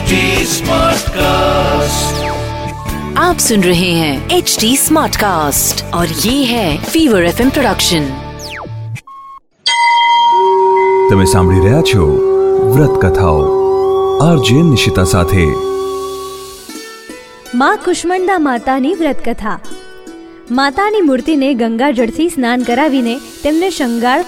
HD Smartcast. आप सुन रहे हैं एच डी स्मार्ट कास्ट और ये है फीवर एफ प्रोडक्शन તમે સાંભળી રહ્યા છો વ્રત કથાઓ આરજે નિશિતા સાથે માં કુષ્માંડા માતાની વ્રત કથા માતાની મૂર્તિને ગંગાજળથી સ્નાન કરાવીને તેમને શણગાર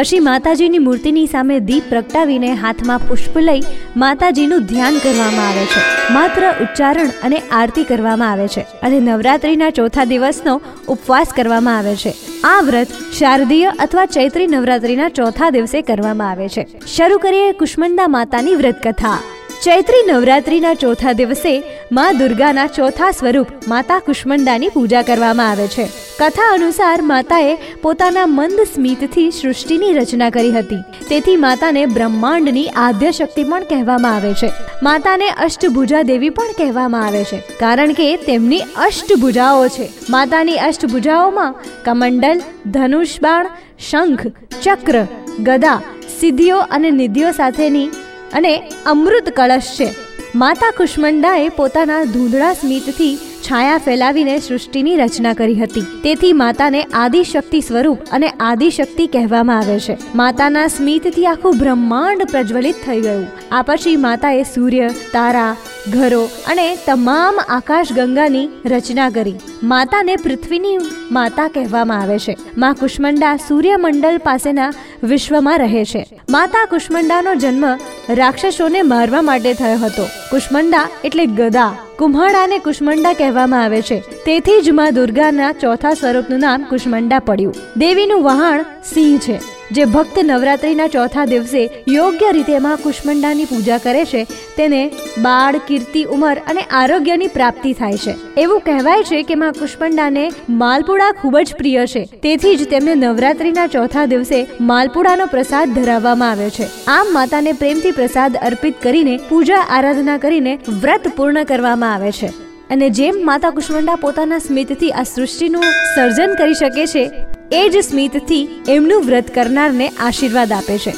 પછી માતાજીની મૂર્તિની સામે દીપ પ્રગટાવીને હાથમાં પુષ્પ લઈ માતાજીનું ધ્યાન કરવામાં આવે છે. માત્ર ઉચ્ચારણ અને આરતી કરવામાં આવે છે અને નવરાત્રિના ચોથા દિવસનો ઉપવાસ કરવામાં આવે છે. આ વ્રત શારદીય અથવા ચૈત્રી નવરાત્રિના ચોથા દિવસે કરવામાં આવે છે. શરૂ કરીએ કુષ્મંદા માતાની વ્રત કથા ચૈત્રી નવરાત્રિના ચોથા દિવસે મા દુર્ગાના ચોથા સ્વરૂપ માતા કુષ્મંડાની પૂજા કરવામાં આવે છે. કથા અનુસાર માતાએ પોતાના મંદ સ્મિતથી સૃષ્ટિની રચના કરી હતી. તેથી માતાને બ્રહ્માંડની આદ્ય શક્તિ પણ કહેવામાં આવે છે. માતાને અષ્ટભુજા દેવી પણ કહેવામાં આવે છે. કારણ કે તેમની અષ્ટભુજાઓ છે. માતાની અષ્ટભુજાઓમાં કમંડલ ધનુષ બાણ શંખ, ચક્ર, ગદા, સિદ્ધિઓ અને નિધિઓ સાથેની અને અમૃત કળશ છે. માતા કુષ્મંડાએ પોતાના ધૂંધળા સ્મિતથી છાયા ફેલાવીને સૃષ્ટિની રચના કરી હતી. તેથી માતાને આદિશક્તિ સ્વરૂપ અને આદિશક્તિ કહેવામાં આવે છે. માતાના સ્મિતથી આખું બ્રહ્માંડ પ્રજ્વલિત થઈ ગયું. આ પછી માતાએ સૂર્ય, તારા ઘરો અને તમામ આકાશ ગંગાની રચના કરી. માતાને પૃથ્વીની માતા કહેવામાં આવે છે. મા કુષ્મંડા સૂર્યમંડળ પાસેના વિશ્વમાં રહે છે. માતા કુષ્મંડાનો જન્મ રાક્ષસોને મારવા માટે થયો હતો. કુષ્મંડા એટલે ગદા. કુમ્હાડાને કુષ્મંડા કહેવામાં આવે છે. તેથી જ મા દુર્ગાના ચોથા સ્વરૂપનું નામ કુષ્મંડા પડ્યું. દેવીનું વહાણ સિંહ છે. જે ભક્ત નવરાત્રિના ચોથા દિવસે યોગ્ય રીતે માં કુષ્મંડાની પૂજા કરે છે, તેને બાળ, કીર્તિ, ઉંમર અને આરોગ્યની પ્રાપ્તિ થાય છે. એવું કહેવાય છે કે માં કુષ્મંડાને માલપુડા ખૂબ જ પ્રિય છે. તેથી જ તેમને નવરાત્રિના ચોથા દિવસે માલપુડાનો પ્રસાદ ધરાવવામાં આવે છે. આમ માતાને પ્રેમથી પ્રસાદ અર્પિત કરીને પૂજા આરાધના કરીને વ્રત પૂર્ણ કરવામાં આવે છે. અને જેમ માતા કુષ્મંડા પોતાના સ્મિતથી આ સૃષ્ટિનું સર્જન કરી શકે છે એ જ સ્મિતથી એમનું વ્રત કરનારને આશીર્વાદ આપે છે.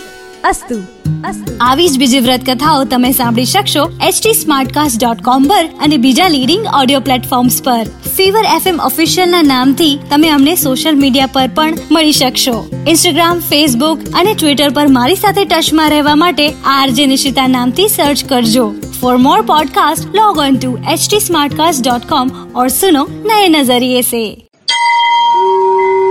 અસ્તુ. આવી જ બીજી વ્રત કથાઓ તમે સાંભળી શકશો એચટી સ્માર્ટકાસ્ટ ડોટ પર અને બીજા લીડિંગ ઓડિયો પ્લેટફોર્મ્સ પર. ફીવર એફ એમ ઓફિશિયલના નામથી તમે અમને સોશિયલ મીડિયા પર પણ મળી શકશો. ઇન્સ્ટાગ્રામ ફેસબુક અને ટ્વિટર પર મારી સાથે ટચમાં રહેવા માટે આરજે નિશિતા નામથી સર્ચ કરજો. For more podcast log on to H T Smartcast dot com or સુનો નયે નજરિયે સે.